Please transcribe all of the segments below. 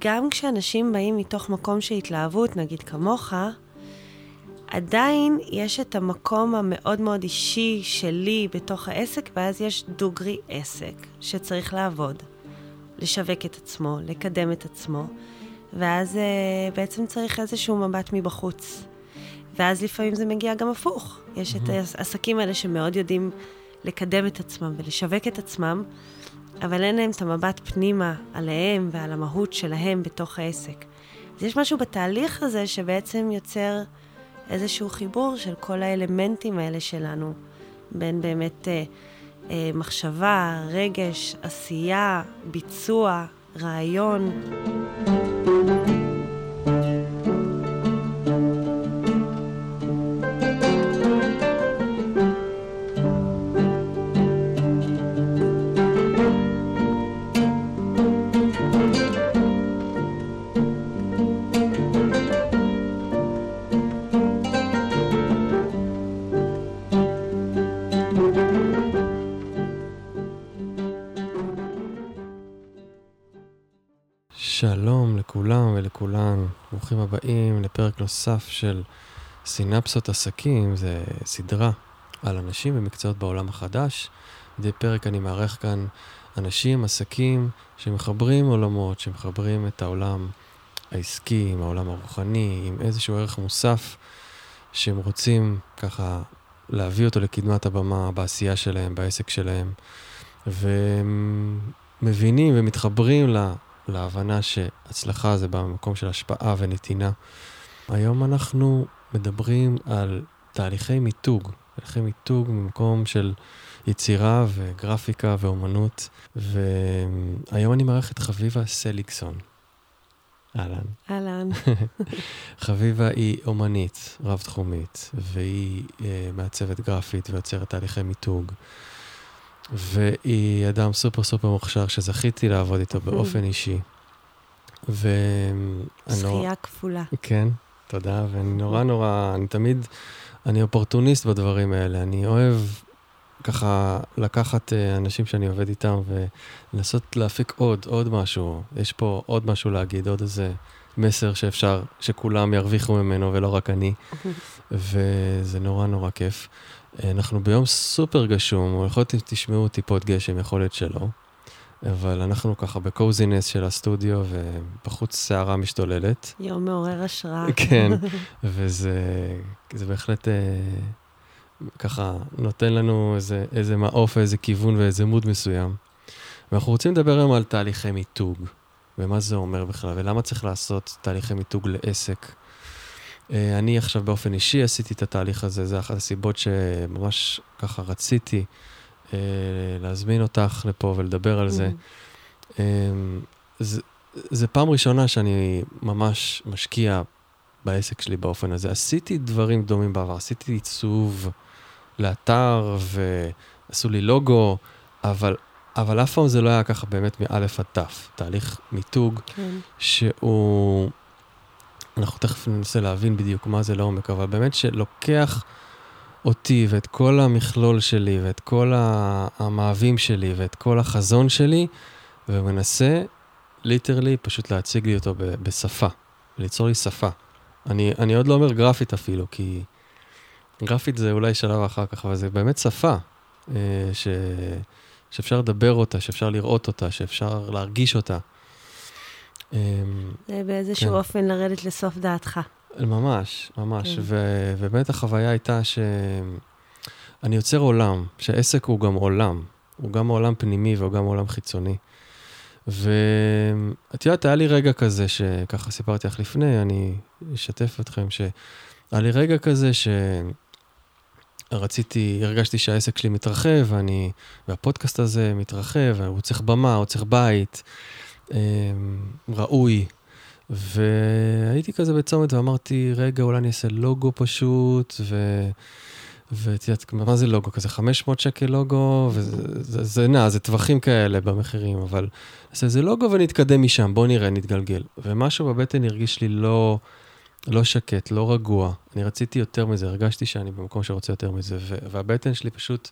גם כשאנשים באים מתוך מקום של התלהבות, נגיד כמוך, עדיין יש את המקום המאוד מאוד אישי שלי בתוך העסק, ואז יש דוגרי עסק שצריך לעבוד, לשווק את עצמו, לקדם את עצמו, ואז uh, בעצם צריך איזשהו מבט מבחוץ. ואז לפעמים זה מגיע גם הפוך. יש mm-hmm. את העסקים האלה שמאוד יודעים לקדם את עצמם ולשווק את עצמם, אבל אין להם את המבט פנימה עליהם ועל המהות שלהם בתוך העסק. אז יש משהו בתהליך הזה שבעצם יוצר איזשהו חיבור של כל האלמנטים האלה שלנו, בין באמת אה, אה, מחשבה, רגש, עשייה, ביצוע, רעיון. ברוכים הבאים לפרק נוסף של סינפסות עסקים, זה סדרה על אנשים ומקצועות בעולם החדש. מדי פרק אני מארח כאן אנשים, עסקים, שמחברים עולמות, שמחברים את העולם העסקי עם העולם הרוחני, עם איזשהו ערך מוסף, שהם רוצים ככה להביא אותו לקדמת הבמה בעשייה שלהם, בעסק שלהם, והם מבינים ומתחברים ל... להבנה שהצלחה זה בא ממקום של השפעה ונתינה. היום אנחנו מדברים על תהליכי מיתוג, תהליכי מיתוג ממקום של יצירה וגרפיקה ואומנות, והיום אני מארח את חביבה סליגסון. אהלן. אהלן. חביבה היא אומנית רב-תחומית, והיא uh, מעצבת גרפית ויוצרת תהליכי מיתוג. והיא אדם סופר סופר מוכשר שזכיתי לעבוד איתו באופן אישי. ו... זכייה כפולה. כן, תודה, ואני נורא נורא, אני תמיד, אני אופורטוניסט בדברים האלה, אני אוהב ככה לקחת אה, אנשים שאני עובד איתם ולנסות להפיק עוד, עוד משהו. יש פה עוד משהו להגיד, עוד איזה מסר שאפשר, שכולם ירוויחו ממנו ולא רק אני, וזה נורא נורא כיף. אנחנו ביום סופר גשום, יכול להיות שתשמעו טיפות גשם, יכול להיות שלא, אבל אנחנו ככה בקוזינס של הסטודיו, ובחוץ סערה משתוללת. יום מעורר השראה. כן, וזה בהחלט אה, ככה נותן לנו איזה, איזה מעוף, איזה כיוון ואיזה מוד מסוים. ואנחנו רוצים לדבר היום על תהליכי מיתוג, ומה זה אומר בכלל, ולמה צריך לעשות תהליכי מיתוג לעסק. אה, אני עכשיו באופן אישי עשיתי את התהליך הזה, זה אחת הסיבות שממש ככה רציתי אה, להזמין אותך לפה ולדבר על זה. Mm. זה, זה פעם ראשונה שאני ממש משקיע בעסק שלי באופן הזה. עשיתי דברים דומים בעבר, עשיתי עיצוב לאתר ועשו לי לוגו, אבל, אבל אף פעם זה לא היה ככה באמת מאלף עד תף. תהליך מיתוג כן. שהוא אנחנו תכף ננסה להבין בדיוק מה זה לעומק, אבל באמת שלוקח אותי ואת כל המכלול שלי ואת כל המאווים שלי ואת כל החזון שלי, ומנסה ליטרלי פשוט להציג לי אותו בשפה, ליצור לי שפה. אני, אני עוד לא אומר גרפית אפילו, כי גרפית זה אולי שלב אחר כך, אבל זה באמת שפה אה, ש, שאפשר לדבר אותה, שאפשר לראות אותה, שאפשר להרגיש אותה. אמ, זה באיזשהו כן. אופן לרדת לסוף דעתך. ממש, ממש. כן. ובאמת החוויה הייתה שאני יוצר עולם, שעסק הוא גם עולם. הוא גם עולם פנימי והוא גם עולם חיצוני. ואת יודעת, היה לי רגע כזה, שככה סיפרתי לך לפני, אני אשתף אתכם, שהיה לי רגע כזה שרציתי, הרגשתי שהעסק שלי מתרחב, ואני, והפודקאסט הזה מתרחב, הוא צריך במה, הוא צריך בית. אמ, ראוי. והייתי כזה בצומת ואמרתי, רגע, אולי אני אעשה לוגו פשוט, ו... ואת יודעת, מה זה לוגו? כזה 500 שקל לוגו, וזה זה נע, זה טווחים כאלה במחירים, אבל נעשה איזה לוגו ונתקדם משם, בוא נראה, נתגלגל. ומשהו בבטן הרגיש לי לא, לא שקט, לא רגוע. אני רציתי יותר מזה, הרגשתי שאני במקום שרוצה יותר מזה, והבטן שלי פשוט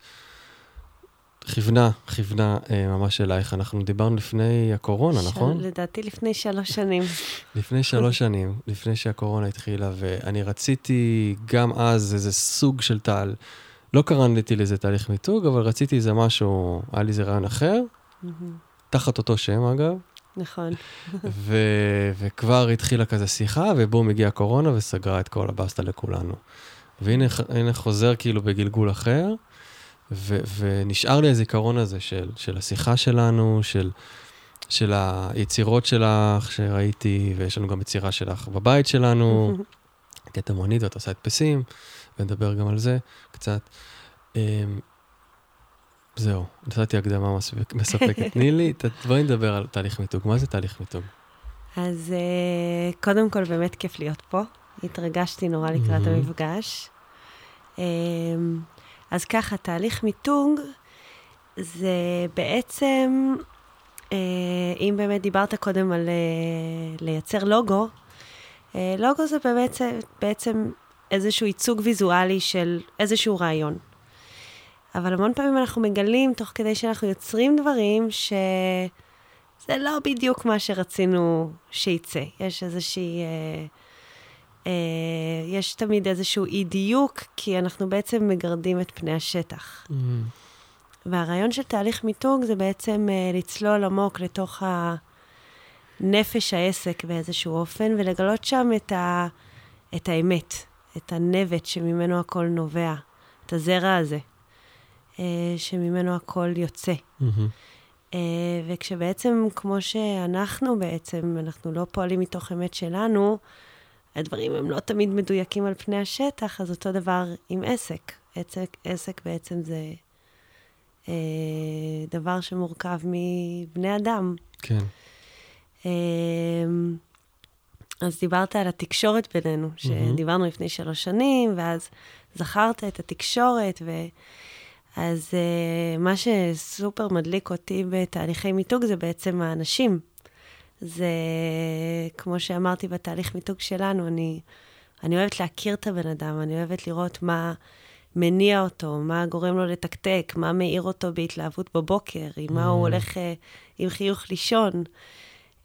כיוונה, כיוונה אה, ממש אלייך. אנחנו דיברנו לפני הקורונה, של- נכון? לדעתי לפני שלוש שנים. לפני שלוש שנים, לפני שהקורונה התחילה, ואני רציתי גם אז איזה סוג של תהל... לא קראתי לזה תהליך מיתוג, אבל רציתי איזה משהו, היה לי איזה רעיון אחר. תחת אותו שם אגב, נכון. ו... וכבר התחילה כזה שיחה, ובום הגיעה הקורונה וסגרה את כל הבסטה לכולנו. והנה הנה חוזר כאילו בגלגול אחר, ו... ונשאר לי הזיכרון הזה של, של השיחה שלנו, של, של היצירות שלך שראיתי, ויש לנו גם יצירה שלך בבית שלנו, קטע מונית ואת עושה הדפסים, ונדבר גם על זה קצת. אמ, זהו, נתתי הקדמה מספק- מספקת. תני לי, בואי נדבר על תהליך מיתוג. מה זה תהליך מיתוג? אז אה, קודם כל, באמת כיף להיות פה. התרגשתי נורא לקראת מהמם. המפגש. אז ככה, תהליך מיתוג זה בעצם, אה, אם באמת דיברת קודם על אה, לייצר לוגו, אה, לוגו זה באמת, בעצם איזשהו ייצוג ויזואלי של איזשהו רעיון. אבל המון פעמים אנחנו מגלים, תוך כדי שאנחנו יוצרים דברים, ש... זה לא בדיוק מה שרצינו שייצא. יש איזושהי... אה, יש תמיד איזשהו אי-דיוק, כי אנחנו בעצם מגרדים את פני השטח. והרעיון של תהליך מיתוג זה בעצם אה, לצלול עמוק לתוך נפש העסק באיזשהו אופן, ולגלות שם את, ה, את האמת, את הנבט שממנו הכל נובע, את הזרע הזה, אה, שממנו הכל יוצא. מהמם. אה, וכשבעצם, כמו שאנחנו בעצם, אנחנו לא פועלים מתוך אמת שלנו, הדברים הם לא תמיד מדויקים על פני השטח, אז אותו דבר עם עסק. עסק, עסק בעצם זה אה, דבר שמורכב מבני אדם. כן. אה, אז דיברת על התקשורת בינינו, שדיברנו לפני שלוש שנים, ואז זכרת את התקשורת, ו... אז uh, מה שסופר מדליק אותי בתהליכי מיתוג זה בעצם האנשים. זה, כמו שאמרתי בתהליך מיתוג שלנו, אני, אני אוהבת להכיר את הבן אדם, אני אוהבת לראות מה מניע אותו, מה גורם לו לתקתק, מה מאיר אותו בהתלהבות בבוקר, עם מה הוא הולך uh, עם חיוך לישון.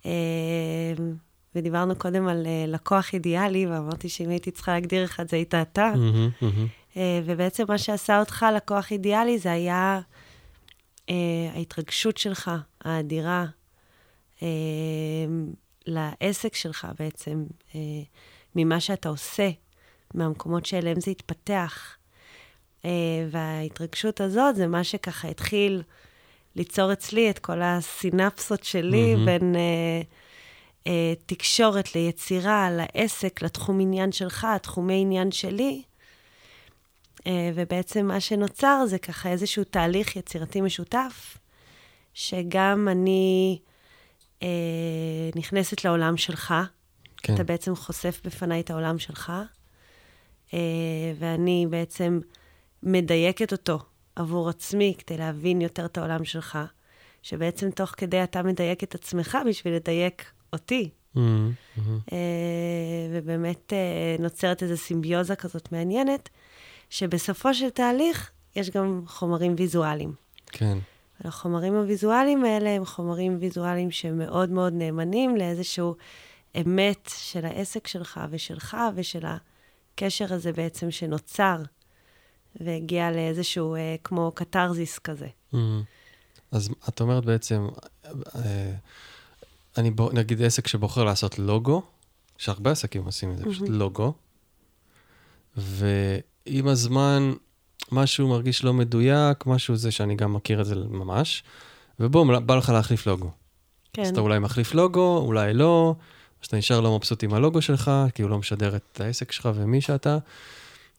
Uh, ודיברנו קודם על uh, לקוח אידיאלי, ואמרתי שאם הייתי צריכה להגדיר את זה, היית אתה. Uh, ובעצם מה שעשה אותך לקוח אידיאלי זה היה uh, ההתרגשות שלך, האדירה, לעסק שלך בעצם, uh, ממה שאתה עושה, מהמקומות שאליהם זה התפתח. Uh, וההתרגשות הזאת זה מה שככה התחיל ליצור אצלי את כל הסינפסות שלי מהמם. בין... uh, uh, תקשורת ליצירה, לעסק, לתחום עניין שלך, תחומי עניין שלי. Uh, ובעצם מה שנוצר זה ככה איזשהו תהליך יצירתי משותף, שגם אני uh, נכנסת לעולם שלך, כן. אתה בעצם חושף בפניי את העולם שלך, uh, ואני בעצם מדייקת אותו עבור עצמי כדי להבין יותר את העולם שלך, שבעצם תוך כדי אתה מדייק את עצמך בשביל לדייק אותי. מהמם, מהמם. אה, ובאמת אה, נוצרת איזו סימביוזה כזאת מעניינת, שבסופו של תהליך יש גם חומרים ויזואליים. כן. החומרים הוויזואליים האלה הם חומרים ויזואליים שמאוד מאוד נאמנים לאיזשהו אמת של העסק שלך ושלך ושל הקשר הזה בעצם שנוצר והגיע לאיזשהו אה, כמו קתרזיס כזה. מהמם. אז את אומרת בעצם, אה, אני בוא, נגיד עסק שבוחר לעשות לוגו, שהרבה עסקים עושים את זה, פשוט לוגו, ועם הזמן משהו מרגיש לא מדויק, משהו זה שאני גם מכיר את זה ממש, ובום, בא לך להחליף לוגו. כן, אז אתה אולי מחליף לוגו, אולי לא, אז אתה נשאר לא מבסוט עם הלוגו שלך, כי הוא לא משדר את העסק שלך ומי שאתה.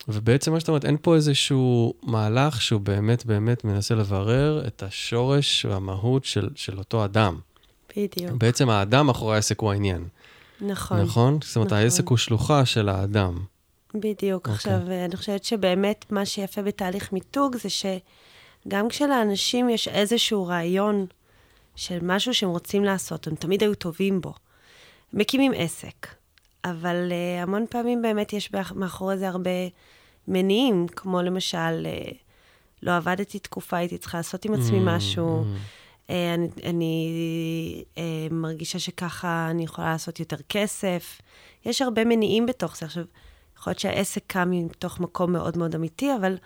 ובעצם מה שאתה אומרת, אין פה איזשהו מהלך שהוא באמת באמת מנסה לברר את השורש והמהות של, של אותו אדם. בדיוק. בעצם האדם מאחורי העסק הוא העניין, נכון. נכון? זאת אומרת, נכון. העסק הוא שלוחה של האדם. בדיוק. אוקיי. עכשיו, אני חושבת שבאמת מה שיפה בתהליך מיתוג זה שגם כשלאנשים יש איזשהו רעיון של משהו שהם רוצים לעשות, הם תמיד היו טובים בו. מקימים עסק, אבל uh, המון פעמים באמת יש מאחורי זה הרבה מניעים, כמו למשל, uh, לא עבדתי תקופה, הייתי צריכה לעשות עם עצמי Mm, משהו. mm. אה, אני, אני אה, מרגישה שככה אני יכולה לעשות יותר כסף. יש הרבה מניעים בתוך זה. עכשיו, יכול להיות שהעסק קם מתוך מקום מאוד מאוד אמיתי, אבל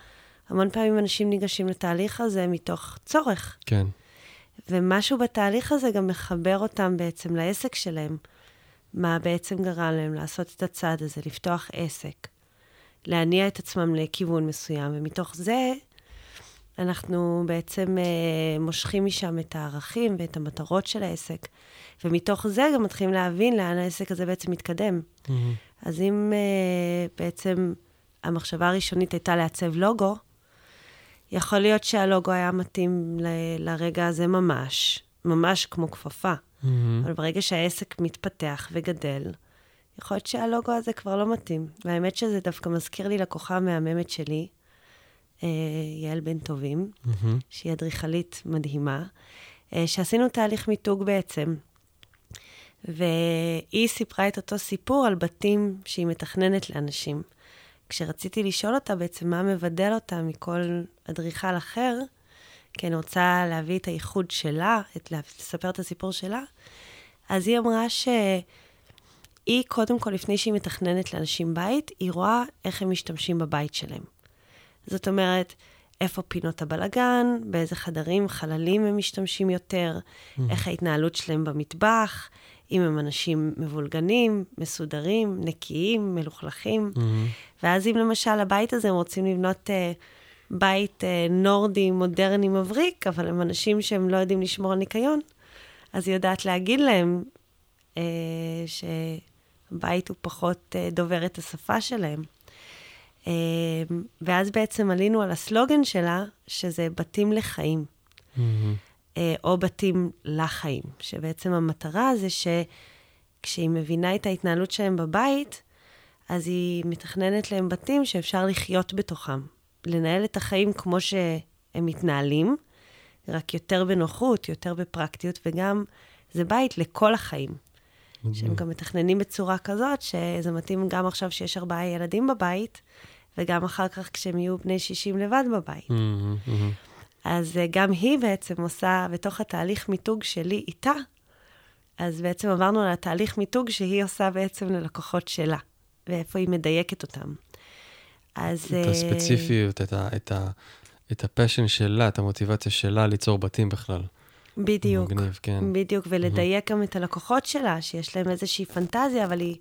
המון פעמים אנשים ניגשים לתהליך הזה מתוך צורך. כן. ומשהו בתהליך הזה גם מחבר אותם בעצם לעסק שלהם. מה בעצם גרם להם לעשות את הצעד הזה, לפתוח עסק, להניע את עצמם לכיוון מסוים, ומתוך זה אנחנו בעצם אה, מושכים משם את הערכים ואת המטרות של העסק, ומתוך זה גם מתחילים להבין לאן העסק הזה בעצם מתקדם. Mm-hmm. אז אם אה, בעצם המחשבה הראשונית הייתה לעצב לוגו, יכול להיות שהלוגו היה מתאים ל- לרגע הזה ממש, ממש כמו כפפה. Mm-hmm. אבל ברגע שהעסק מתפתח וגדל, יכול להיות שהלוגו הזה כבר לא מתאים. והאמת שזה דווקא מזכיר לי לקוחה המהממת שלי, אה, יעל בן טובים, Mm-hmm. שהיא אדריכלית מדהימה, אה, שעשינו תהליך מיתוג בעצם. והיא סיפרה את אותו סיפור על בתים שהיא מתכננת לאנשים. כשרציתי לשאול אותה בעצם מה מבדל אותה מכל אדריכל אחר, כי אני רוצה להביא את הייחוד שלה, את, לספר את הסיפור שלה, אז היא אמרה שהיא, קודם כל, לפני שהיא מתכננת לאנשים בית, היא רואה איך הם משתמשים בבית שלהם. זאת אומרת, איפה פינות הבלגן, באיזה חדרים, חללים הם משתמשים יותר, איך ההתנהלות שלהם במטבח, אם הם אנשים מבולגנים, מסודרים, נקיים, מלוכלכים. Mm-hmm. ואז אם למשל הבית הזה, הם רוצים לבנות אה, בית אה, נורדי, מודרני, מבריק, אבל הם אנשים שהם לא יודעים לשמור על ניקיון, אז היא יודעת להגיד להם אה, שהבית הוא פחות אה, דובר את השפה שלהם. אה, ואז בעצם עלינו על הסלוגן שלה, שזה בתים לחיים. Mm-hmm. אה, או בתים לחיים, שבעצם המטרה זה שכשהיא מבינה את ההתנהלות שלהם בבית, אז היא מתכננת להם בתים שאפשר לחיות בתוכם. לנהל את החיים כמו שהם מתנהלים, רק יותר בנוחות, יותר בפרקטיות, וגם זה בית לכל החיים. שהם גם מתכננים בצורה כזאת, שזה מתאים גם עכשיו שיש ארבעה ילדים בבית, וגם אחר כך כשהם יהיו בני 60 לבד בבית. Mm-hmm. אז אה, גם היא בעצם עושה, בתוך התהליך מיתוג שלי איתה, אז בעצם עברנו על התהליך מיתוג שהיא עושה בעצם ללקוחות שלה, ואיפה היא מדייקת אותם. אז... את אה, הספציפיות, את, ה, את, ה, את הפשן שלה, את המוטיבציה שלה ליצור בתים בכלל. בדיוק. מגניב, כן. בדיוק, ולדייק גם את הלקוחות שלה, שיש להם איזושהי פנטזיה, אבל היא,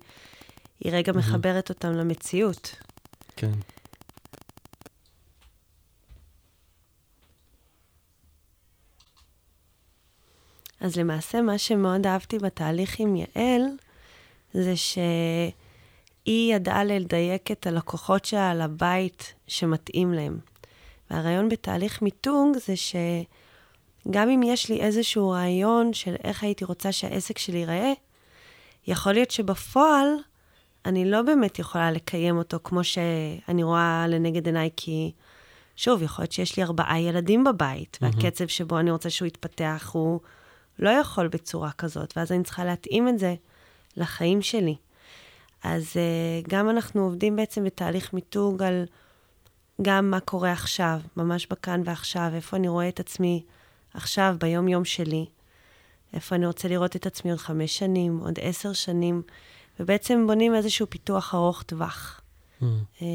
היא רגע מחברת אותם למציאות. כן. אז למעשה, מה שמאוד אהבתי בתהליך עם יעל, זה שהיא ידעה לדייק את הלקוחות שלה לבית שמתאים להם. והרעיון בתהליך מיתוג זה שגם אם יש לי איזשהו רעיון של איך הייתי רוצה שהעסק שלי ייראה, יכול להיות שבפועל אני לא באמת יכולה לקיים אותו כמו שאני רואה לנגד עיניי, כי שוב, יכול להיות שיש לי ארבעה ילדים בבית, והקצב שבו אני רוצה שהוא יתפתח הוא לא יכול בצורה כזאת, ואז אני צריכה להתאים את זה לחיים שלי. אז uh, גם אנחנו עובדים בעצם בתהליך מיתוג על גם מה קורה עכשיו, ממש בכאן ועכשיו, איפה אני רואה את עצמי עכשיו, ביום-יום שלי, איפה אני רוצה לראות את עצמי עוד חמש שנים, עוד עשר שנים, ובעצם בונים איזשהו פיתוח ארוך טווח. Mm. אה,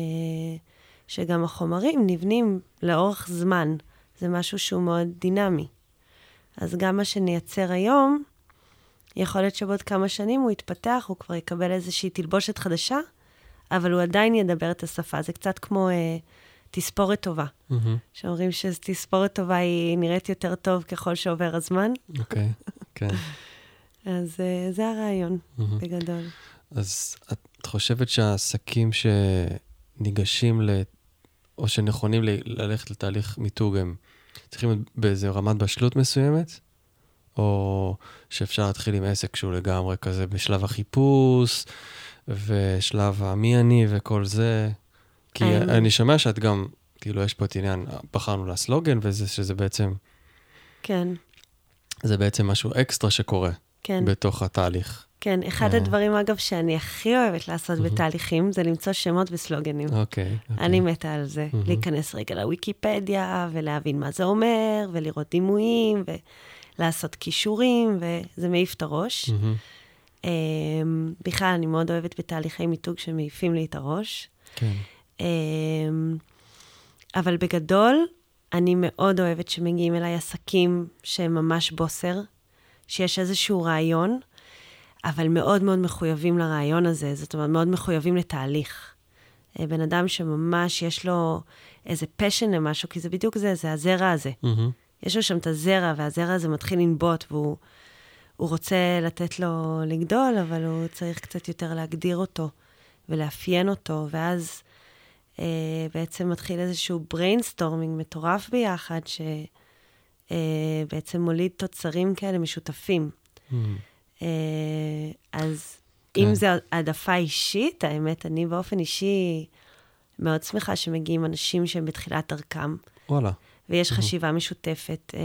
שגם החומרים נבנים לאורך זמן, זה משהו שהוא מאוד דינמי. אז גם מה שנייצר היום, יכול להיות שבעוד כמה שנים הוא יתפתח, הוא כבר יקבל איזושהי תלבושת חדשה, אבל הוא עדיין ידבר את השפה. זה קצת כמו אה, תספורת טובה. Mm-hmm. שאומרים שתספורת טובה היא נראית יותר טוב ככל שעובר הזמן, אוקיי, כן. אז אה, זה הרעיון, מהמם. בגדול. אז את חושבת שהעסקים שניגשים ל... או שנכונים ל- ללכת לתהליך מיתוג, הם צריכים להיות באיזה רמת בשלות מסוימת? או שאפשר להתחיל עם עסק שהוא לגמרי כזה בשלב החיפוש, ושלב המי אני וכל זה? כי האמת. אני שומע שאת גם, כאילו, יש פה את עניין, בחרנו לה סלוגן, וזה שזה בעצם, כן, זה בעצם משהו אקסטרה שקורה כן, בתוך התהליך. כן, אחד אה. הדברים, אגב, שאני הכי אוהבת לעשות. בתהליכים, זה למצוא שמות וסלוגנים. אוקיי. אוקיי. אני מתה על זה. להיכנס רגע לוויקיפדיה, ולהבין מה זה אומר, ולראות דימויים, ולעשות כישורים, וזה מעיף את הראש. אמ, בכלל, אני מאוד אוהבת בתהליכי מיתוג שמעיפים לי את הראש. כן. אמ, אבל בגדול, אני מאוד אוהבת שמגיעים אליי עסקים שהם ממש בוסר, שיש איזשהו רעיון, אבל מאוד מאוד מחויבים לרעיון הזה, זאת אומרת, מאוד מחויבים לתהליך. אה, בן אדם שממש יש לו איזה פשן למשהו, כי זה בדיוק זה, זה הזרע הזה. מהמם. יש לו שם את הזרע, והזרע הזה מתחיל לנבוט, והוא הוא רוצה לתת לו לגדול, אבל הוא צריך קצת יותר להגדיר אותו ולאפיין אותו, ואז אה, בעצם מתחיל איזשהו brainstorming מטורף ביחד, שבעצם מוליד תוצרים כאלה משותפים. מהמם. אה, אז כן. אם זו העדפה אישית, האמת, אני באופן אישי מאוד שמחה שמגיעים אנשים שהם בתחילת דרכם. וואלה. ויש חשיבה משותפת. אה,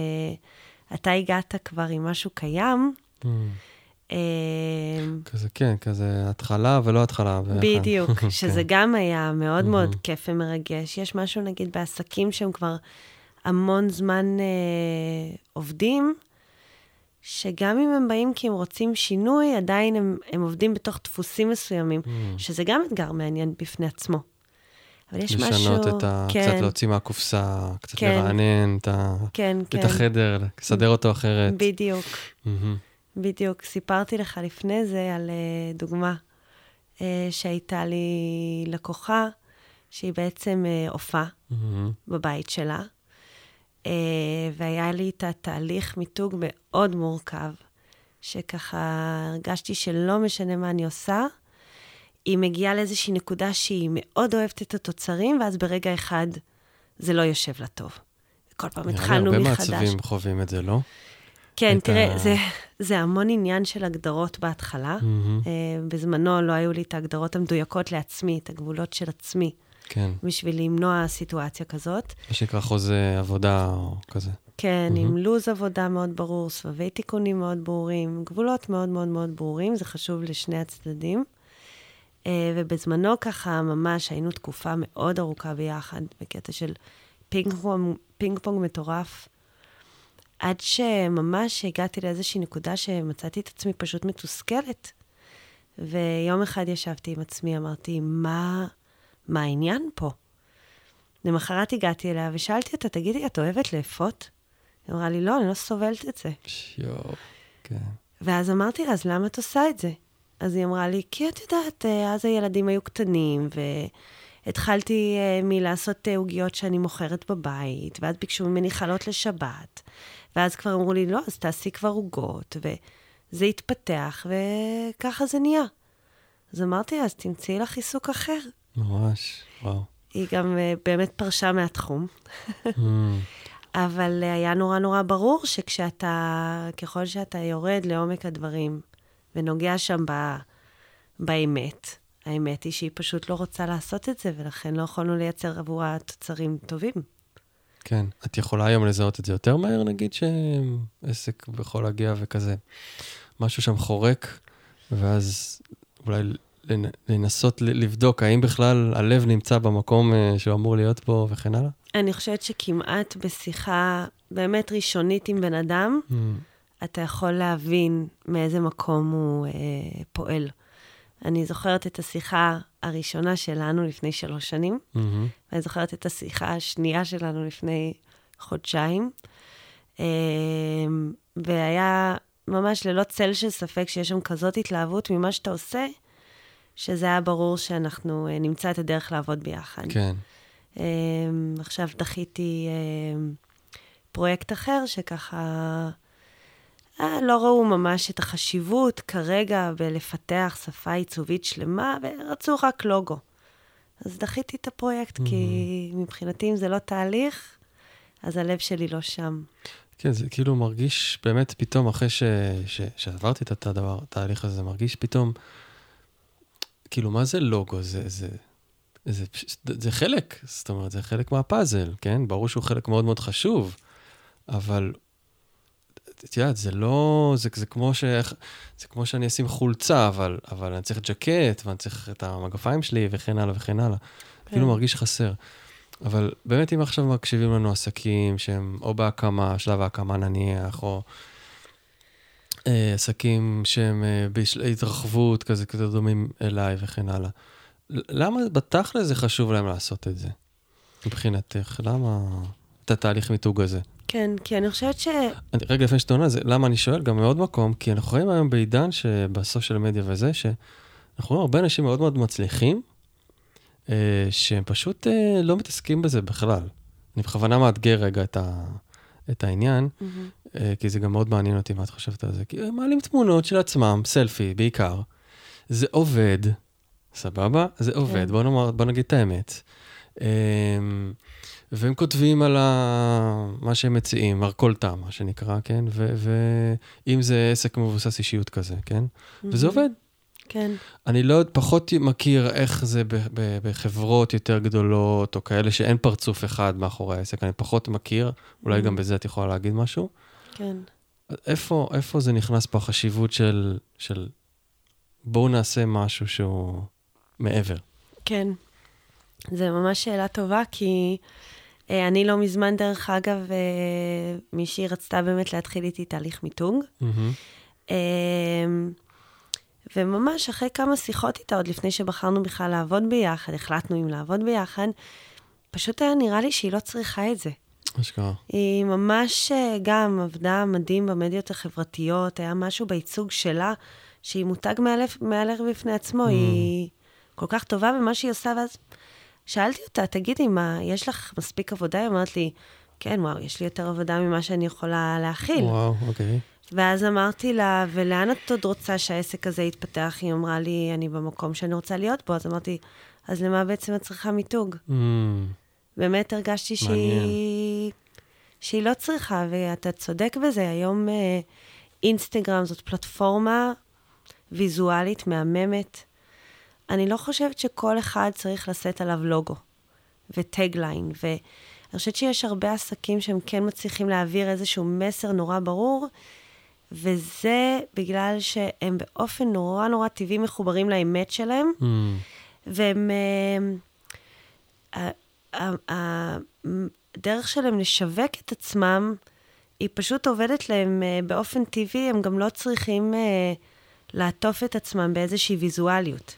אתה הגעת כבר עם משהו קיים. אה, כזה, כן, כזה התחלה ולא התחלה. בדיוק, כן. שזה גם היה מאוד מאוד. כיף ומרגש. יש משהו, נגיד, בעסקים שהם כבר המון זמן עובדים, שגם אם הם באים כי הם רוצים שינוי, עדיין הם, הם עובדים בתוך דפוסים מסוימים, מהמם. שזה גם אתגר מעניין בפני עצמו. אבל יש משהו... לשנות את ה... כן, קצת להוציא מהקופסה, קצת כן. לרענן את ה- כן, כן. את החדר, לסדר אותו אחרת. בדיוק. מהמם. בדיוק, סיפרתי לך לפני זה על אה, דוגמה אה, שהייתה לי לקוחה, שהיא בעצם אה, הופעה מהמם. בבית שלה, והיה לי איתה תהליך מיתוג מאוד מורכב, שככה הרגשתי שלא משנה מה אני עושה, היא מגיעה לאיזושהי נקודה שהיא מאוד אוהבת את התוצרים, ואז ברגע אחד זה לא יושב לה טוב. כל פעם התחלנו הרבה מחדש. מעצבים חווים את זה, לא? כן, את תראה, ה- זה, זה המון עניין של הגדרות בהתחלה. מהמם. אה, בזמנו לא היו לי את ההגדרות המדויקות לעצמי, את הגבולות של עצמי, כן, בשביל למנוע סיטואציה כזאת. מה שנקרא חוזה עבודה או כזה. כן, מהמם. עם לו"ז עבודה מאוד ברור, סבבי תיקונים מאוד ברורים, גבולות מאוד מאוד מאוד ברורים, זה חשוב לשני הצדדים. אה, ובזמנו ככה, ממש היינו תקופה מאוד ארוכה ביחד, בקטע של פינג פונג, פינג פונג מטורף, עד שממש הגעתי לאיזושהי נקודה שמצאתי את עצמי פשוט מתוסכלת. ויום אחד ישבתי עם עצמי, אמרתי, מה, מה העניין פה? למחרת הגעתי אליה ושאלתי אותה, תגידי, את אוהבת לאפות? היא אמרה לי, לא, אני לא סובלת את זה. יואו, כן. ואז אמרתי לה, אז למה את עושה את זה? אז היא אמרה לי, כי את יודעת, אה, אז הילדים היו קטנים, והתחלתי אה, מלעשות אה, עוגיות שאני מוכרת בבית, ואז ביקשו ממני חלות לשבת, ואז כבר אמרו לי, לא, אז תעשי כבר עוגות, וזה התפתח, וככה זה נהיה. אז אמרתי לה, אז תמצאי לך עיסוק אחר. ממש, וואו. היא גם אה, באמת פרשה מהתחום. מהמם. אבל אה, היה נורא נורא ברור שכשאתה, ככל שאתה יורד לעומק הדברים ונוגע שם ב, באמת, האמת היא שהיא פשוט לא רוצה לעשות את זה, ולכן לא יכולנו לייצר עבורה תוצרים טובים. כן. את יכולה היום לזהות את זה יותר מהר, נגיד שעסק יכול להגיע וכזה, משהו שם חורק, ואז אולי לנסות לבדוק האם בכלל הלב נמצא במקום אה, שהוא אמור להיות בו וכן הלאה? אני חושבת שכמעט בשיחה באמת ראשונית עם בן אדם, מהמם. אתה יכול להבין מאיזה מקום הוא אה, פועל. אני זוכרת את השיחה הראשונה שלנו לפני שלוש שנים, מהמם. ואני זוכרת את השיחה השנייה שלנו לפני חודשיים, אה, והיה ממש ללא צל של ספק שיש שם כזאת התלהבות ממה שאתה עושה, שזה היה ברור שאנחנו אה, נמצא את הדרך לעבוד ביחד. כן. אה, עכשיו דחיתי אה, פרויקט אחר שככה אה, לא ראו ממש את החשיבות כרגע בלפתח שפה עיצובית שלמה, ורצו רק לוגו. אז דחיתי את הפרויקט, כי מבחינתי אם זה לא תהליך, אז הלב שלי לא שם. כן, זה כאילו מרגיש באמת פתאום, אחרי ש, ש, שעברתי את הדבר, התהליך הזה, מרגיש פתאום, כאילו, מה זה לוגו? זה, זה, זה, זה חלק, זאת אומרת, זה חלק מהפאזל, כן? ברור שהוא חלק מאוד מאוד חשוב, אבל את יודעת, זה לא, זה, זה כמו ש... זה כמו שאני אשים חולצה, אבל, אבל אני צריך ג'קט, ואני צריך את המגפיים שלי, וכן הלאה וכן הלאה. כן. אפילו מרגיש חסר. אבל באמת, אם עכשיו מקשיבים לנו עסקים שהם או בהקמה, שלב ההקמה נניח, או עסקים שהם אה, בהתרחבות, כזה, כזה דומים אליי וכן הלאה. למה בתכל'ס זה חשוב להם לעשות את זה, מבחינתך? למה את התהליך מיתוג הזה? כן, כי אני חושבת ש... אני, רגע לפני שאתה עונה, למה אני שואל? גם מעוד מקום, כי אנחנו רואים היום בעידן שבסושיאל מדיה וזה, שאנחנו רואים הרבה אנשים מאוד מאוד מצליחים, אה, שהם פשוט אה, לא מתעסקים בזה בכלל. אני בכוונה מאתגר רגע את, ה, את העניין, mm-hmm. אה, כי זה גם מאוד מעניין אותי מה את חושבת על זה. כי הם מעלים תמונות של עצמם, סלפי בעיקר. זה עובד, סבבה? זה עובד, כן. בוא, נאמר, בוא נגיד את האמת. אה, והם כותבים על ה... מה שהם מציעים, מרכולתם, מה שנקרא, כן? ואם זה עסק מבוסס אישיות כזה, כן? Mm-hmm. וזה עובד. כן. אני לא, פחות מכיר איך זה בחברות יותר גדולות, או כאלה שאין פרצוף אחד מאחורי העסק, אני פחות מכיר, אולי mm-hmm. גם בזה את יכולה להגיד משהו. כן. איפה, איפה זה נכנס פה החשיבות של, של בואו נעשה משהו שהוא מעבר? כן. זו ממש שאלה טובה, כי אה, אני לא מזמן, דרך אגב, אה, מישהי רצתה באמת להתחיל איתי תהליך מיתוג. Mm-hmm. אה, וממש אחרי כמה שיחות איתה, עוד לפני שבחרנו בכלל לעבוד ביחד, החלטנו אם לעבוד ביחד, פשוט היה נראה לי שהיא לא צריכה את זה. אשכרה. היא ממש גם עבדה מדהים במדיות החברתיות, היה משהו בייצוג שלה, שהיא מותג מהלך בפני עצמו, mm. היא כל כך טובה במה שהיא עושה, ואז שאלתי אותה, תגידי, מה, יש לך מספיק עבודה? היא אומרת לי, כן, וואו, יש לי יותר עבודה ממה שאני יכולה להכיל. וואו, אוקיי. ואז אמרתי לה, ולאן את עוד רוצה שהעסק הזה יתפתח? היא אמרה לי, אני במקום שאני רוצה להיות בו. אז אמרתי, אז למה בעצם את צריכה מיתוג? Mm. באמת הרגשתי שהיא, שהיא לא צריכה, ואתה צודק בזה. היום אה, אינסטגרם זאת פלטפורמה ויזואלית מהממת. אני לא חושבת שכל אחד צריך לשאת עליו לוגו וטגליין, ואני חושבת שיש הרבה עסקים שהם כן מצליחים להעביר איזשהו מסר נורא ברור, וזה בגלל שהם באופן נורא נורא טבעי מחוברים לאמת שלהם, mm. והם... הדרך שלהם לשווק את עצמם, היא פשוט עובדת להם אה, באופן טבעי, הם גם לא צריכים אה, לעטוף את עצמם באיזושהי ויזואליות.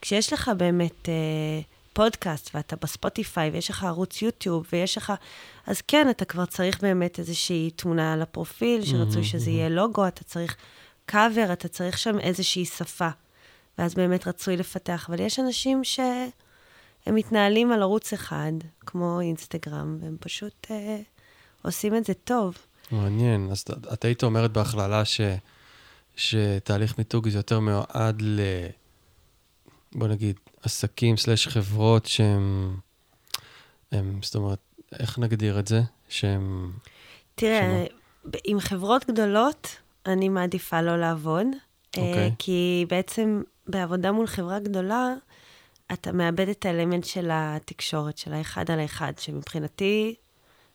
כשיש לך באמת אה, פודקאסט ואתה בספוטיפיי ויש לך ערוץ יוטיוב ויש לך... אז כן, אתה כבר צריך באמת איזושהי תמונה על הפרופיל, שרצוי שזה יהיה לוגו, אתה צריך קאבר, אתה צריך שם איזושהי שפה. ואז באמת רצוי לפתח. אבל יש אנשים שהם מתנהלים על ערוץ אחד, כמו אינסטגרם, והם פשוט אה, עושים את זה טוב. מעניין. אז את היית אומרת בהכללה ש, שתהליך מיתוג זה יותר מיועד ל... בוא נגיד, עסקים סלש חברות שהם, הם, זאת אומרת, איך נגדיר את זה? שהם... תראה, שמה? עם חברות גדולות, אני מעדיפה לא לעבוד. Okay. אה, אוקיי. כי בעצם בעבודה מול חברה גדולה, אתה מאבד את האלמנט של התקשורת, של האחד על האחד, שמבחינתי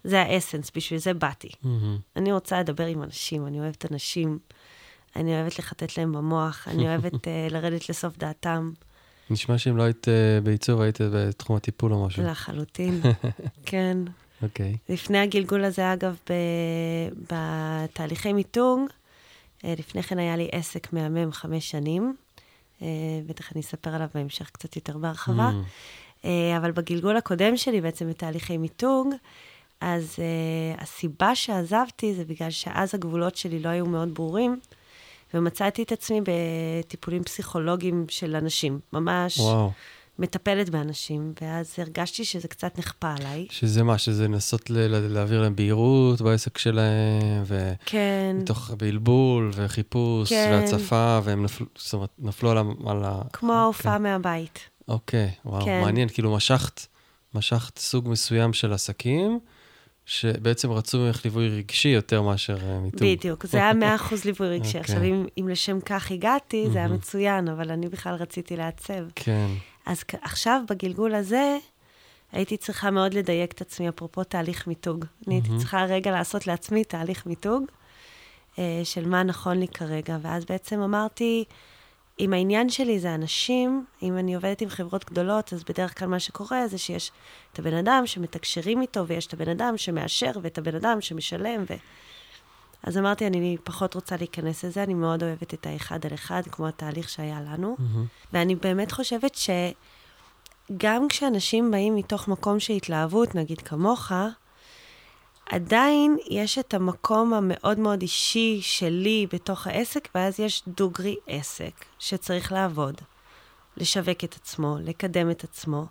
זה האסנס, בשביל זה באתי. Mm-hmm. אני רוצה לדבר עם אנשים, אני אוהבת אנשים, אני אוהבת לחטט להם במוח, אני אוהבת uh, לרדת לסוף דעתם. נשמע שאם לא היית uh, בעיצוב, היית בתחום הטיפול או משהו. לחלוטין, כן. אוקיי. Okay. לפני הגלגול הזה, אגב, ב... בתהליכי מיתוג, uh, לפני כן היה לי עסק מהמם חמש שנים, בטח אני אספר עליו בהמשך קצת יותר בהרחבה, mm. uh, אבל בגלגול הקודם שלי, בעצם בתהליכי מיתוג, אז uh, הסיבה שעזבתי זה בגלל שאז הגבולות שלי לא היו מאוד ברורים. ומצאתי את עצמי בטיפולים פסיכולוגיים של אנשים, ממש וואו. מטפלת באנשים, ואז הרגשתי שזה קצת נכפה עליי. שזה מה, שזה לנסות להעביר להם בהירות בעסק שלהם, ו... כן. מתוך בלבול וחיפוש כן. והצפה, והם נפלו, זאת אומרת, נפלו על ה... על ה... כמו ההופעה כן. מהבית. אוקיי, וואו, כן. מעניין, כאילו משכת, משכת סוג מסוים של עסקים. שבעצם רצו ממך ליווי רגשי יותר מאשר אה, מיתוג. בדיוק, זה היה מאה אחוז ליווי רגשי. okay. אוקיי. עכשיו, אם, אם לשם כך הגעתי, זה היה מצוין, אבל אני בכלל רציתי לעצב. כן. אז עכשיו, בגלגול הזה, הייתי צריכה מאוד לדייק את עצמי, אפרופו תהליך מיתוג. אני הייתי צריכה רגע לעשות לעצמי תהליך מיתוג, אה, של מה נכון לי כרגע. ואז בעצם אמרתי, אם העניין שלי זה אנשים, אם אני עובדת עם חברות גדולות, אז בדרך כלל מה שקורה זה שיש את הבן אדם שמתקשרים איתו, ויש את הבן אדם שמאשר, ואת הבן אדם שמשלם, ו... אז אמרתי, אני פחות רוצה להיכנס לזה, אני מאוד אוהבת את האחד על אחד, כמו התהליך שהיה לנו. Mm-hmm. ואני באמת חושבת שגם כשאנשים באים מתוך מקום של התלהבות, נגיד כמוך, עדיין יש את המקום המאוד מאוד אישי שלי בתוך העסק, ואז יש דוגרי עסק שצריך לעבוד, לשווק את עצמו, לקדם את עצמו,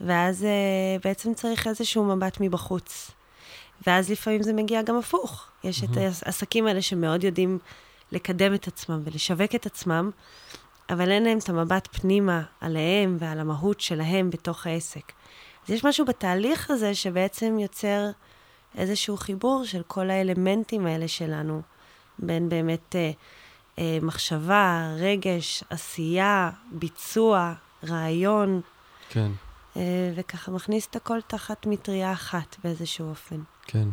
ואז uh, בעצם צריך איזשהו מבט מבחוץ. ואז לפעמים זה מגיע גם הפוך. יש mm-hmm. את העסקים האלה שמאוד יודעים לקדם את עצמם ולשווק את עצמם, אבל אין להם את המבט פנימה עליהם ועל המהות שלהם בתוך העסק. אז יש משהו בתהליך הזה שבעצם יוצר איזשהו חיבור של כל האלמנטים האלה שלנו, בין באמת אה, אה, מחשבה, רגש, עשייה, ביצוע, רעיון. כן. אה, וככה מכניס את הכל תחת מטריה אחת באיזשהו אופן. כן.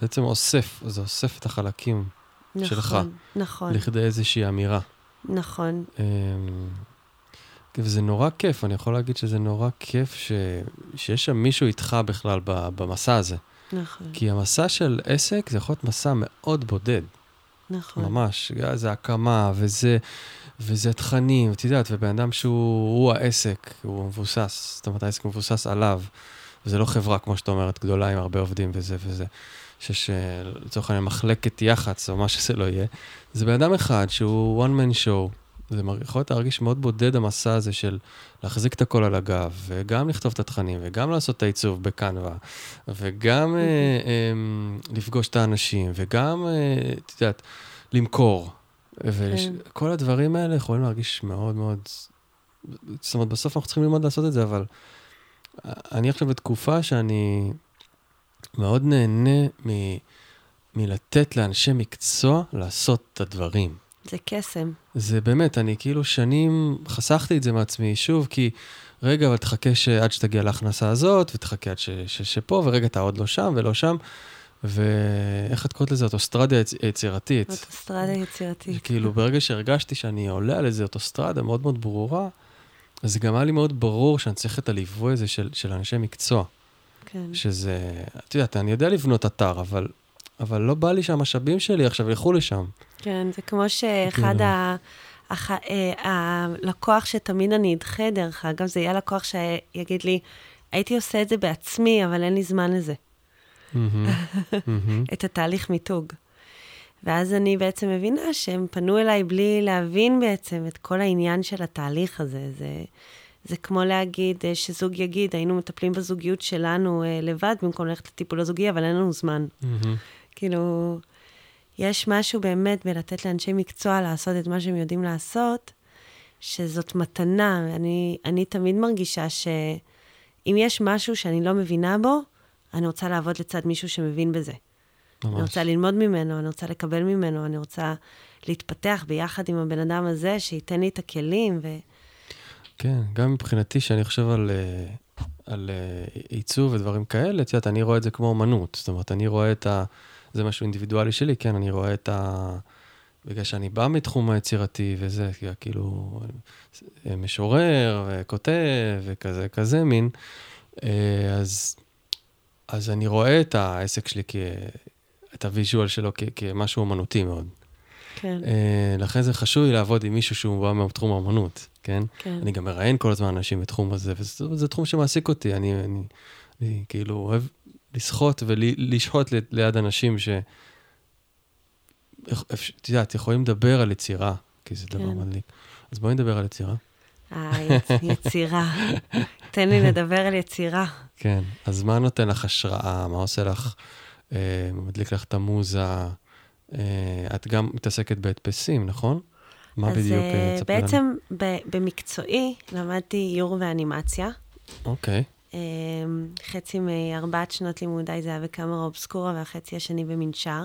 בעצם אוסף, זה אוסף את החלקים נכון, שלך. נכון. לכדי איזושהי אמירה. נכון. אמ, וזה נורא כיף, אני יכול להגיד שזה נורא כיף ש... שיש שם מישהו איתך בכלל במסע הזה. נכון. כי המסע של עסק זה יכול להיות מסע מאוד בודד. נכון. ממש, זה הקמה, וזה, וזה תכנים, את יודעת, ובן אדם שהוא העסק, הוא מבוסס, זאת אומרת, העסק מבוסס עליו. וזה לא חברה, כמו שאת אומרת, גדולה עם הרבה עובדים וזה וזה. שיש, לצורך העניין, מחלקת יח"צ, או מה שזה לא יהיה. זה בן אדם אחד שהוא one man show. זה יכול להיות להרגיש מאוד בודד המסע הזה של להחזיק את הכל על הגב, וגם לכתוב את התכנים, וגם לעשות את העיצוב בקנווה, וגם אה, אה, לפגוש את האנשים, וגם, אה, את יודעת, למכור. וכל כן. הדברים האלה יכולים להרגיש מאוד מאוד... זאת אומרת, בסוף אנחנו צריכים ללמוד לעשות את זה, אבל אני עכשיו בתקופה שאני מאוד נהנה מ, מלתת לאנשי מקצוע לעשות את הדברים. זה קסם. זה באמת, אני כאילו שנים חסכתי את זה מעצמי, שוב, כי רגע, אבל תחכה ש... עד שתגיע להכנסה הזאת, ותחכה עד ש... ש... שפה, ורגע, אתה עוד לא שם ולא שם. ואיך את קוראת לזה? אוטוסטרדיה יצ... יצירתית. אוטוסטרדיה יצירתית. כאילו, ברגע שהרגשתי שאני עולה על איזה אוטוסטרדה מאוד מאוד ברורה, אז זה גם היה לי מאוד ברור שאני צריך את הליווי הזה של, של אנשי מקצוע. כן. שזה, את יודעת, אני יודע לבנות אתר, אבל, אבל לא בא לי שהמשאבים שלי עכשיו ילכו לשם. כן, זה כמו שאחד כן. ה... הח... אה, הלקוח שתמיד אני אדחה, דרך אגב, זה יהיה לקוח שיגיד לי, הייתי עושה את זה בעצמי, אבל אין לי זמן לזה. את התהליך מיתוג. ואז אני בעצם מבינה שהם פנו אליי בלי להבין בעצם את כל העניין של התהליך הזה. זה, זה כמו להגיד, אה, שזוג יגיד, היינו מטפלים בזוגיות שלנו אה, לבד במקום ללכת לטיפול הזוגי, אבל אין לנו זמן. Mm-hmm. כאילו, יש משהו באמת בלתת לאנשי מקצוע לעשות את מה שהם יודעים לעשות, שזאת מתנה. אני, אני תמיד מרגישה שאם יש משהו שאני לא מבינה בו, אני רוצה לעבוד לצד מישהו שמבין בזה. ממש. אני רוצה ללמוד ממנו, אני רוצה לקבל ממנו, אני רוצה להתפתח ביחד עם הבן אדם הזה, שייתן לי את הכלים. ו... כן, גם מבחינתי, שאני חושב על, אה, על אה, עיצוב ודברים כאלה, את יודעת, אני רואה את זה כמו אמנות. זאת אומרת, אני רואה את ה... זה משהו אינדיבידואלי שלי, כן, אני רואה את ה... בגלל שאני בא מתחום היצירתי וזה, כאילו, אה, משורר וכותב וכזה, כזה מין, אז, אז אני רואה את העסק שלי כ... את הוויז'ואל שלו כ- כמשהו אומנותי מאוד. כן. Uh, לכן זה חשוב לי לעבוד עם מישהו שהוא בא מתחום האומנות, כן? כן. אני גם מראיין כל הזמן אנשים בתחום הזה, וזה זה תחום שמעסיק אותי. אני, אני, אני כאילו אוהב לשחות ולשהות ליד אנשים ש... את יודעת, יכולים לדבר על יצירה, כי זה כן. דבר מדליק. אז בואי נדבר על יצירה. אה, יצירה. תן לי לדבר על יצירה. כן, אז מה נותן לך השראה? מה עושה לך... אה, מדליק לך את המוזה. אה, את גם מתעסקת בהדפסים, נכון? מה בדיוק? אז אה, בעצם במקצועי למדתי איור ואנימציה. אוקיי. חצי מארבעת שנות לימודיי זה היה בקאמרה אובסקורה והחצי השני במנשר.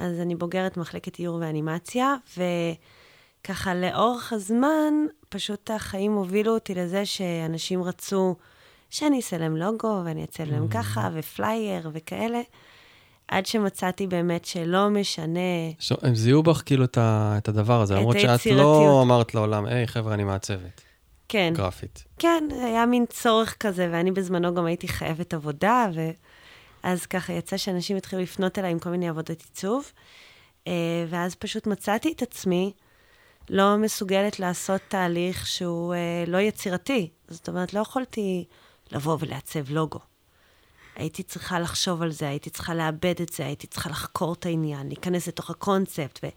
אז אני בוגרת מחלקת איור ואנימציה, וככה לאורך הזמן, פשוט החיים הובילו אותי לזה שאנשים רצו שאני אעשה להם לוגו, ואני אעשה להם mm. ככה, ופלייר וכאלה. עד שמצאתי באמת שלא משנה... ש... הם זיהו בך כאילו את, ה... את הדבר הזה, את למרות שאת. לא אמרת לעולם, היי, חבר'ה, אני מעצבת. כן. גרפית. כן, היה מין צורך כזה, ואני בזמנו גם הייתי חייבת עבודה, ואז ככה יצא שאנשים התחילו לפנות אליי עם כל מיני עבודות עיצוב, אה, ואז פשוט מצאתי את עצמי לא מסוגלת לעשות תהליך שהוא אה, לא יצירתי. זאת אומרת, לא יכולתי לבוא ולעצב לוגו. הייתי צריכה לחשוב על זה, הייתי צריכה לאבד את זה, הייתי צריכה לחקור את העניין, להיכנס לתוך הקונספט. ו...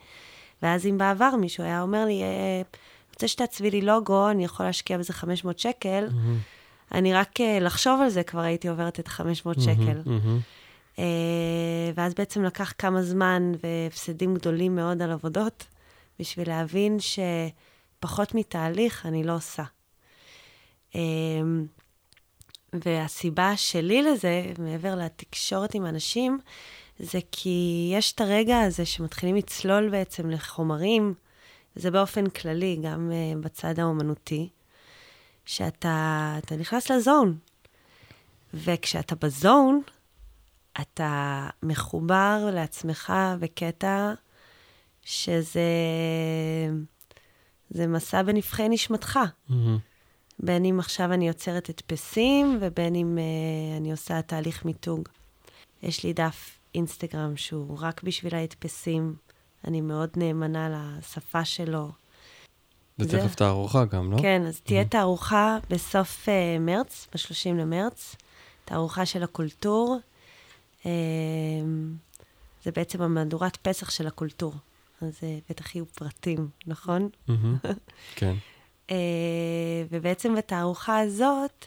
ואז אם בעבר מישהו היה אומר לי, אה, רוצה שתעצבי לי לוגו, אני יכול להשקיע בזה 500 שקל, אני רק אה, לחשוב על זה כבר הייתי עוברת את ה-500 שקל. מהמם. אה, ואז בעצם לקח כמה זמן והפסדים גדולים מאוד על עבודות, בשביל להבין שפחות מתהליך אני לא עושה. והסיבה שלי לזה, מעבר לתקשורת עם אנשים, זה כי יש את הרגע הזה שמתחילים לצלול בעצם לחומרים, וזה באופן כללי, גם uh, בצד האומנותי, שאתה אתה נכנס לזון. וכשאתה בזון, אתה מחובר לעצמך בקטע שזה זה מסע בנבחי נשמתך. מהמם. בין אם עכשיו אני יוצרת הדפסים, ובין אם uh, אני עושה תהליך מיתוג. יש לי דף אינסטגרם שהוא רק בשביל ההדפסים. אני מאוד נאמנה לשפה שלו. זה תכף תערוכה גם, לא? כן, אז תהיה תערוכה בסוף uh, מרץ, ב-30 למרץ, תערוכה של הקולטור. Uh, זה בעצם המהדורת פסח של הקולטור. אז uh, בטח יהיו פרטים, נכון? מהמם. כן. Uh, ובעצם בתערוכה הזאת,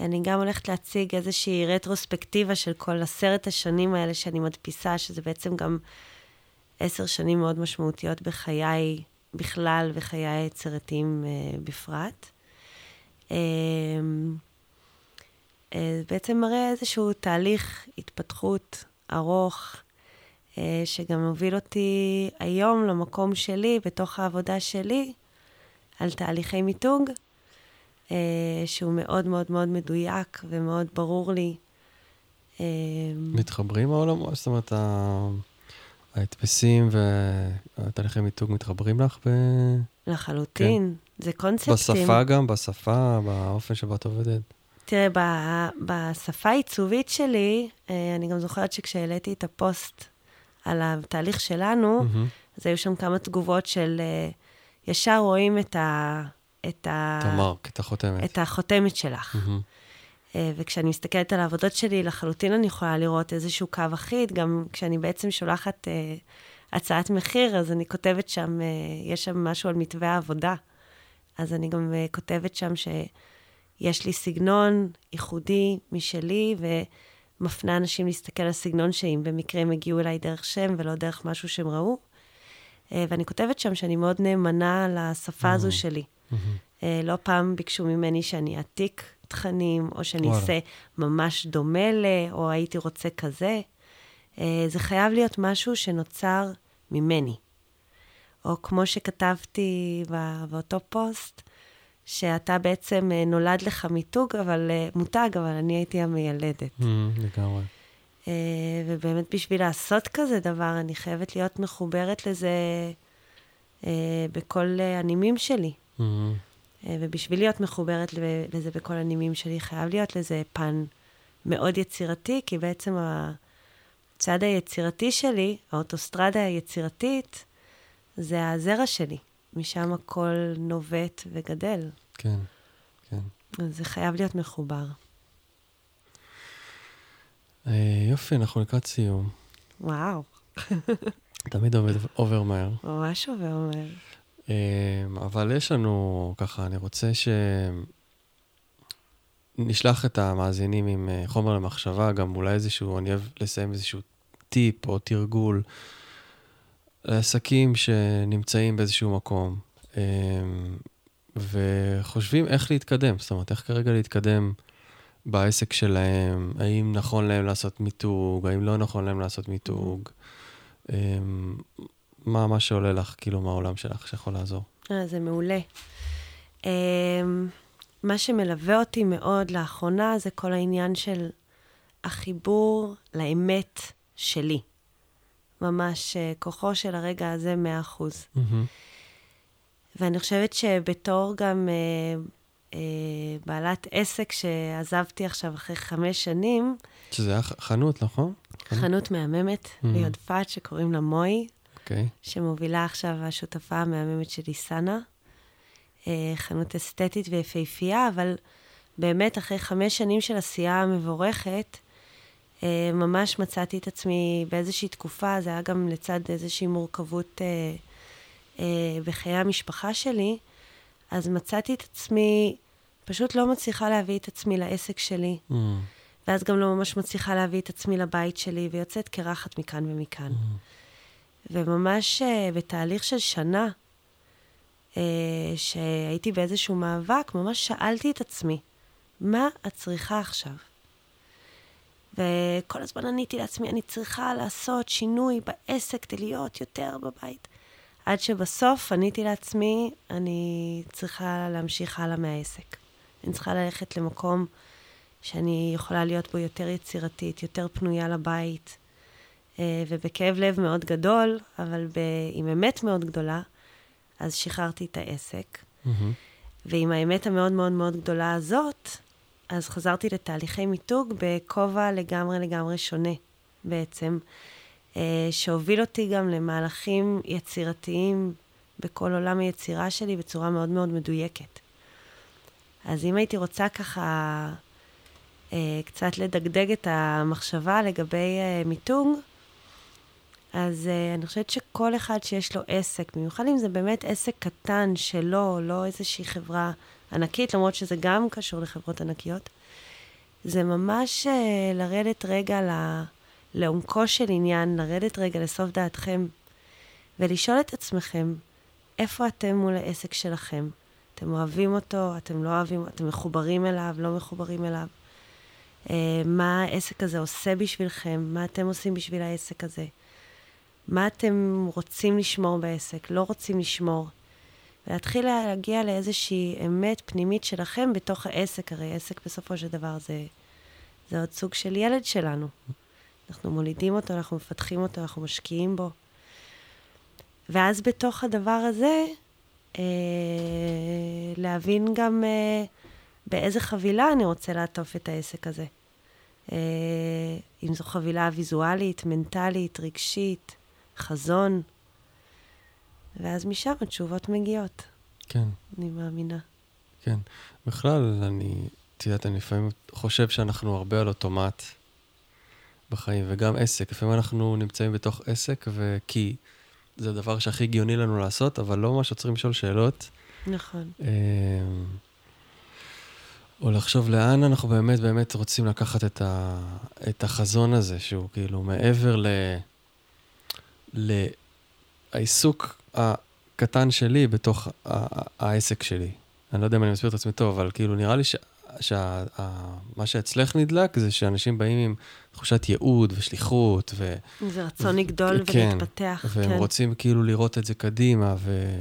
אני גם הולכת להציג איזושהי רטרוספקטיבה של כל עשרת השנים האלה שאני מדפיסה, שזה בעצם גם עשר שנים מאוד משמעותיות בחיי בכלל וחיי היצירתיים uh, בפרט. Uh, uh, בעצם מראה איזשהו תהליך התפתחות ארוך, uh, שגם מוביל אותי היום למקום שלי, בתוך העבודה שלי, על תהליכי מיתוג, אה, שהוא מאוד מאוד מאוד מדויק ומאוד ברור לי. אה, מתחברים העולמות? זאת אומרת, ההדפסים והתהליכי מיתוג מתחברים לך ב... לחלוטין, זה קונספטים. בשפה גם, בשפה, באופן שבו את עובדת? תראה, ב- בשפה העיצובית שלי, אה, אני גם זוכרת שכשהעליתי את הפוסט על התהליך שלנו, מהמם. אז היו שם כמה תגובות של אה, ישר רואים את ה... את ה... את המרק, את החותמת. את החותמת שלך. אה, וכשאני מסתכלת על העבודות שלי, לחלוטין אני יכולה לראות איזשהו קו אחיד, גם כשאני בעצם שולחת אה, הצעת מחיר, אז אני כותבת שם, אה, יש שם משהו על מתווה העבודה. אז אני גם אה, כותבת שם שיש לי סגנון ייחודי משלי, ומפנה אנשים להסתכל על סגנון שאם במקרה הם הגיעו אליי דרך שם ולא דרך משהו שהם ראו. אה, ואני כותבת שם שאני מאוד נאמנה לשפה הזו שלי. מהמם. אה, לא פעם ביקשו ממני שאני אעתיק תכנים, או שאני. אעשה ממש דומה ל, או הייתי רוצה כזה. אה, זה חייב להיות משהו שנוצר ממני. או כמו שכתבתי באותו פוסט, שאתה בעצם נולד לך מיתוג, אבל מותג, אבל אני הייתי המיילדת. מהמם, לגמרי. אה, ובאמת בשביל לעשות כזה דבר, אני חייבת להיות מחוברת לזה אה, בכל אה, הנימים שלי. אה, ובשביל להיות מחוברת לזה בכל הנימים שלי, חייב להיות לזה פן מאוד יצירתי, כי בעצם הצד היצירתי שלי, האוטוסטרדה היצירתית, זה הזרע שלי. משם הכל נובט וגדל. כן, כן. אז זה חייב להיות מחובר. אה, יופי, אנחנו לקראת סיום. וואו, תמיד עובד עובר מהר. ממש עובר אומר. אה, אבל יש לנו, ככה, אני רוצה שנשלח את המאזינים עם אה, חומר למחשבה, גם אולי איזשהו, אני אוהב לסיים איזשהו טיפ או תרגול לעסקים שנמצאים באיזשהו מקום, וחושבים איך להתקדם, זאת אומרת, איך כרגע להתקדם בעסק שלהם, האם נכון להם לעשות מיתוג, האם לא נכון להם לעשות מיתוג, אה, מה, מה שעולה לך, כאילו, מהעולם שלך, שיכול לעזור. אה, זה מעולה. Um, מה שמלווה אותי מאוד לאחרונה זה כל העניין של החיבור לאמת שלי. ממש אה, כוחו של הרגע הזה מאה אחוז. Mm-hmm. ואני חושבת שבתור גם אה, בעלת עסק שעזבתי עכשיו אחרי חמש שנים, שזה היה חנות, נכון? חנות מהממת Mm. ביודפת שקוראים לה מוי, אוקיי. שמובילה עכשיו השותפה המהממת שלי, סאנה. אה, חנות אסתטית ויפהפייה, אבל באמת אחרי חמש שנים של עשייה מבורכת, אה, ממש מצאתי את עצמי באיזושהי תקופה, זה היה גם לצד איזושהי מורכבות אה, אה, בחיי המשפחה שלי, אז מצאתי את עצמי, פשוט לא מצליחה להביא את עצמי לעסק שלי, Mm, ואז גם לא ממש מצליחה להביא את עצמי לבית שלי, ויוצאת קרחת מכאן ומכאן. וממש אה, בתהליך של שנה, אה, שהייתי באיזשהו מאבק, ממש שאלתי את עצמי, מה את צריכה עכשיו? וכל הזמן עניתי לעצמי, אני צריכה לעשות שינוי בעסק כדי להיות יותר בבית. עד שבסוף עניתי לעצמי, אני צריכה להמשיך הלאה מהעסק. אני צריכה ללכת למקום שאני יכולה להיות בו יותר יצירתית, יותר פנויה לבית, אה, ובכאב לב מאוד גדול, אבל ב... עם אמת מאוד גדולה, אז שחררתי את העסק. מהמם. ועם האמת המאוד מאוד מאוד גדולה הזאת, אז חזרתי לתהליכי מיתוג בכובע לגמרי לגמרי שונה בעצם, אה, שהוביל אותי גם למהלכים יצירתיים בכל עולם היצירה שלי בצורה מאוד מאוד מדויקת. אז אם הייתי רוצה ככה אה, קצת לדגדג את המחשבה לגבי אה, מיתוג, אז uh, אני חושבת שכל אחד שיש לו עסק, במיוחד אם זה באמת עסק קטן שלו, לא איזושהי חברה ענקית, למרות שזה גם קשור לחברות ענקיות, זה ממש uh, לרדת רגע ל... לעומקו של עניין, לרדת רגע לסוף דעתכם, ולשאול את עצמכם, איפה אתם מול העסק שלכם? אתם אוהבים אותו, אתם לא אוהבים, אתם מחוברים אליו, לא מחוברים אליו? Uh, מה העסק הזה עושה בשבילכם? מה אתם עושים בשביל העסק הזה? מה אתם רוצים לשמור בעסק, לא רוצים לשמור. ולהתחיל להגיע לאיזושהי אמת פנימית שלכם בתוך העסק, הרי עסק בסופו של דבר זה, זה עוד סוג של ילד שלנו. אנחנו מולידים אותו, אנחנו מפתחים אותו, אנחנו משקיעים בו. ואז בתוך הדבר הזה, אה, להבין גם אה, באיזה חבילה אני רוצה לעטוף את העסק הזה. אה, אם זו חבילה ויזואלית, מנטלית, רגשית, חזון, ואז משם התשובות מגיעות, כן, אני מאמינה. כן. בכלל, אני, את יודעת, אני לפעמים חושב שאנחנו הרבה על אוטומט בחיים, וגם עסק. לפעמים אנחנו נמצאים בתוך עסק, וכי זה הדבר שהכי הגיוני לנו לעשות, אבל לא ממש עוצרים לשאול שאלות. נכון. אמ, או לחשוב לאן אנחנו באמת באמת רוצים לקחת את, ה, את החזון הזה, שהוא כאילו מעבר ל, לעיסוק הקטן שלי בתוך העסק שלי. אני לא יודע אם אני מסביר את עצמי טוב, אבל כאילו נראה לי שמה שאצלך נדלק זה שאנשים באים עם תחושת ייעוד ושליחות, ו... זה רצון לגדול כן, ולהתפתח, והם כן. רוצים כאילו לראות את זה קדימה, ו...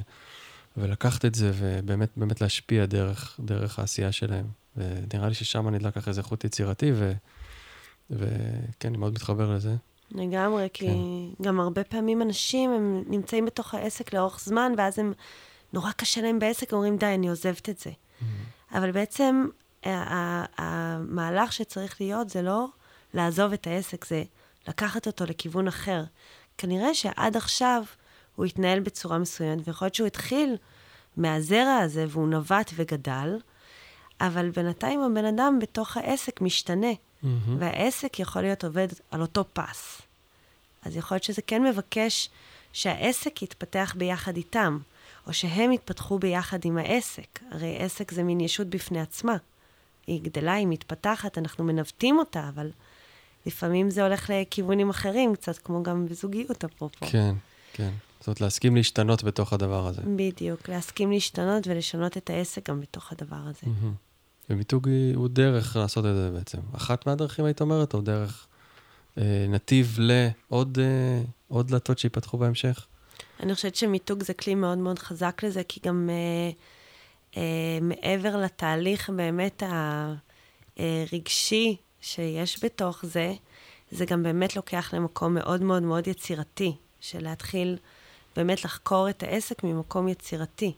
ולקחת את זה, ובאמת באמת להשפיע דרך, דרך העשייה שלהם. ונראה לי ששם נדלק אחרי זה חוט יצירתי, ו... וכן, אני מאוד מתחבר לזה. לגמרי, כי כן. גם הרבה פעמים אנשים, הם נמצאים בתוך העסק לאורך זמן, ואז הם, נורא קשה להם בעסק, אומרים, די, אני עוזבת את זה. אבל בעצם, המהלך שצריך להיות זה לא לעזוב את העסק, זה לקחת אותו לכיוון אחר. כנראה שעד עכשיו הוא התנהל בצורה מסוימת, ויכול להיות שהוא התחיל מהזרע הזה, והוא נווט וגדל, אבל בינתיים הבן אדם בתוך העסק משתנה, מהמם. והעסק יכול להיות עובד על אותו פס. אז יכול להיות שזה כן מבקש שהעסק יתפתח ביחד איתם, או שהם יתפתחו ביחד עם העסק. הרי עסק זה מין ישות בפני עצמה. היא גדלה, היא מתפתחת, אנחנו מנווטים אותה, אבל לפעמים זה הולך לכיוונים אחרים, קצת כמו גם בזוגיות, אפרופו. כן, כן. זאת אומרת, להסכים להשתנות בתוך הדבר הזה. בדיוק, להסכים להשתנות ולשנות את העסק גם בתוך הדבר הזה. ומיתוג הוא דרך לעשות את זה בעצם. אחת מהדרכים, היית אומרת, או דרך אה, נתיב לעוד אה, עוד דלתות שיפתחו בהמשך? אני חושבת שמיתוג זה כלי מאוד מאוד חזק לזה, כי גם אה, מעבר לתהליך באמת הרגשי שיש בתוך זה, זה גם באמת לוקח למקום מאוד מאוד מאוד יצירתי, של להתחיל באמת לחקור את העסק ממקום יצירתי.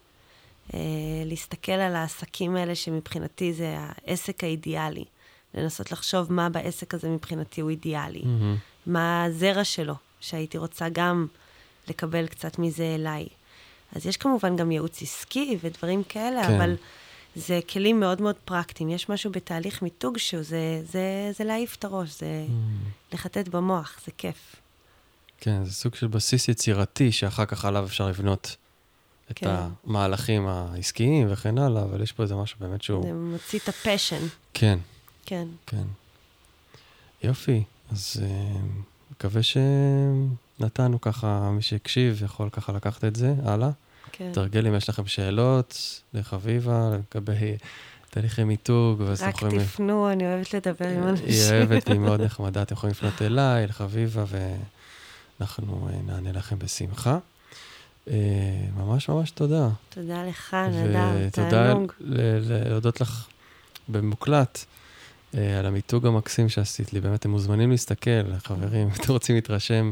אה, להסתכל על העסקים האלה שמבחינתי זה העסק האידיאלי. לנסות לחשוב מה בעסק הזה מבחינתי הוא אידיאלי. מהמם. מה הזרע שלו, שהייתי רוצה גם לקבל קצת מזה אליי. אז יש כמובן גם ייעוץ עסקי ודברים כאלה, כן. אבל זה כלים מאוד מאוד פרקטיים. יש משהו בתהליך מיתוג שהוא, זה, זה, זה להעיף את הראש, זה לחטט במוח, זה כיף. כן, זה סוג של בסיס יצירתי שאחר כך עליו אפשר לבנות את כן. המהלכים העסקיים וכן הלאה, אבל יש פה איזה משהו באמת שהוא... זה מוציא את הפשן, כן, כן. כן. יופי, אז אה, מקווה שנתנו ככה, מי שהקשיב יכול ככה לקחת את זה הלאה. כן. תרגל אם יש לכם שאלות לחביבה לגבי תהליכי מיתוג, ואז אתם רק יכולים... תפנו, אני אוהבת לדבר עם אנשים. היא אוהבת, היא מאוד נחמדה, אתם יכולים לפנות אליי, לחביבה, ואנחנו אה, נענה לכם בשמחה. אה, ממש ממש תודה. תודה לך, נדב, ותודה תענוג. ל- להודות לך במוקלט אה, על המיתוג המקסים שעשית לי. באמת, אתם מוזמנים להסתכל, חברים, אם אתם רוצים להתרשם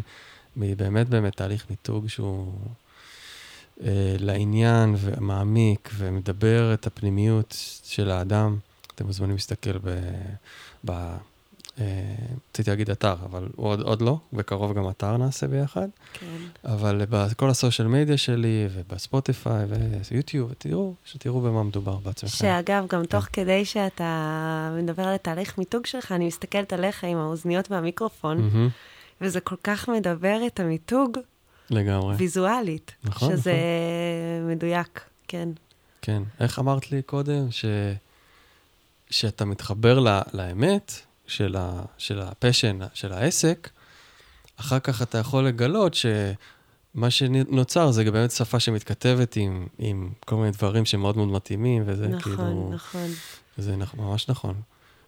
מבאמת באמת תהליך מיתוג שהוא אה, לעניין ומעמיק ומדבר את הפנימיות של האדם. אתם מוזמנים להסתכל ב... ב אה, רציתי להגיד אתר, אבל עוד, עוד לא, בקרוב גם אתר נעשה ביחד. כן. אבל בכל הסושיאל מדיה שלי, ובספוטיפיי, ויוטיוב, תראו, שתראו במה מדובר בעצמכם. שאגב, כן. גם תוך כדי שאתה מדבר על התהליך מיתוג שלך, אני מסתכלת עליך עם האוזניות והמיקרופון, מהמם, וזה כל כך מדבר את המיתוג לגמרי, ויזואלית. נכון, שזה מדויק, כן. כן. איך אמרת לי קודם, ש... שאתה מתחבר ל... לאמת של, ה... של הפשן, של העסק, אחר כך אתה יכול לגלות שמה שנוצר זה באמת שפה שמתכתבת עם, עם כל מיני דברים שמאוד מאוד מתאימים, וזה נכון, כאילו... נכון. זה נכ- ממש נכון.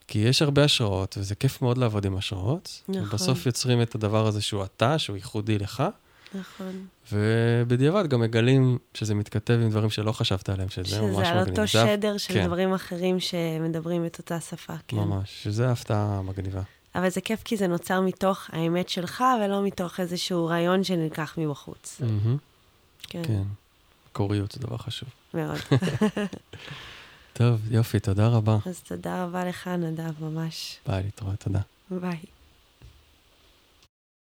כי יש הרבה השראות, וזה כיף מאוד לעבוד עם השראות. נכון. ובסוף יוצרים את הדבר הזה שהוא אתה, שהוא ייחודי לך, נכון. ובדיעבד גם מגלים שזה מתכתב עם דברים שלא חשבת עליהם, שזה ממש שזה על מגניב. אותו זה הפ- שדר של כן. דברים אחרים שמדברים את אותה שפה, כן. ממש, שזה ההפתעה המגניבה. אבל זה כיף כי זה נוצר מתוך האמת שלך, ולא מתוך איזשהו רעיון שנלקח מבחוץ. מהמם, כן, כן. קוריות זה דבר חשוב. מאוד. טוב, יופי, תודה רבה. אז תודה רבה לך, נדב, ממש. ביי, להתראות, תודה. ביי.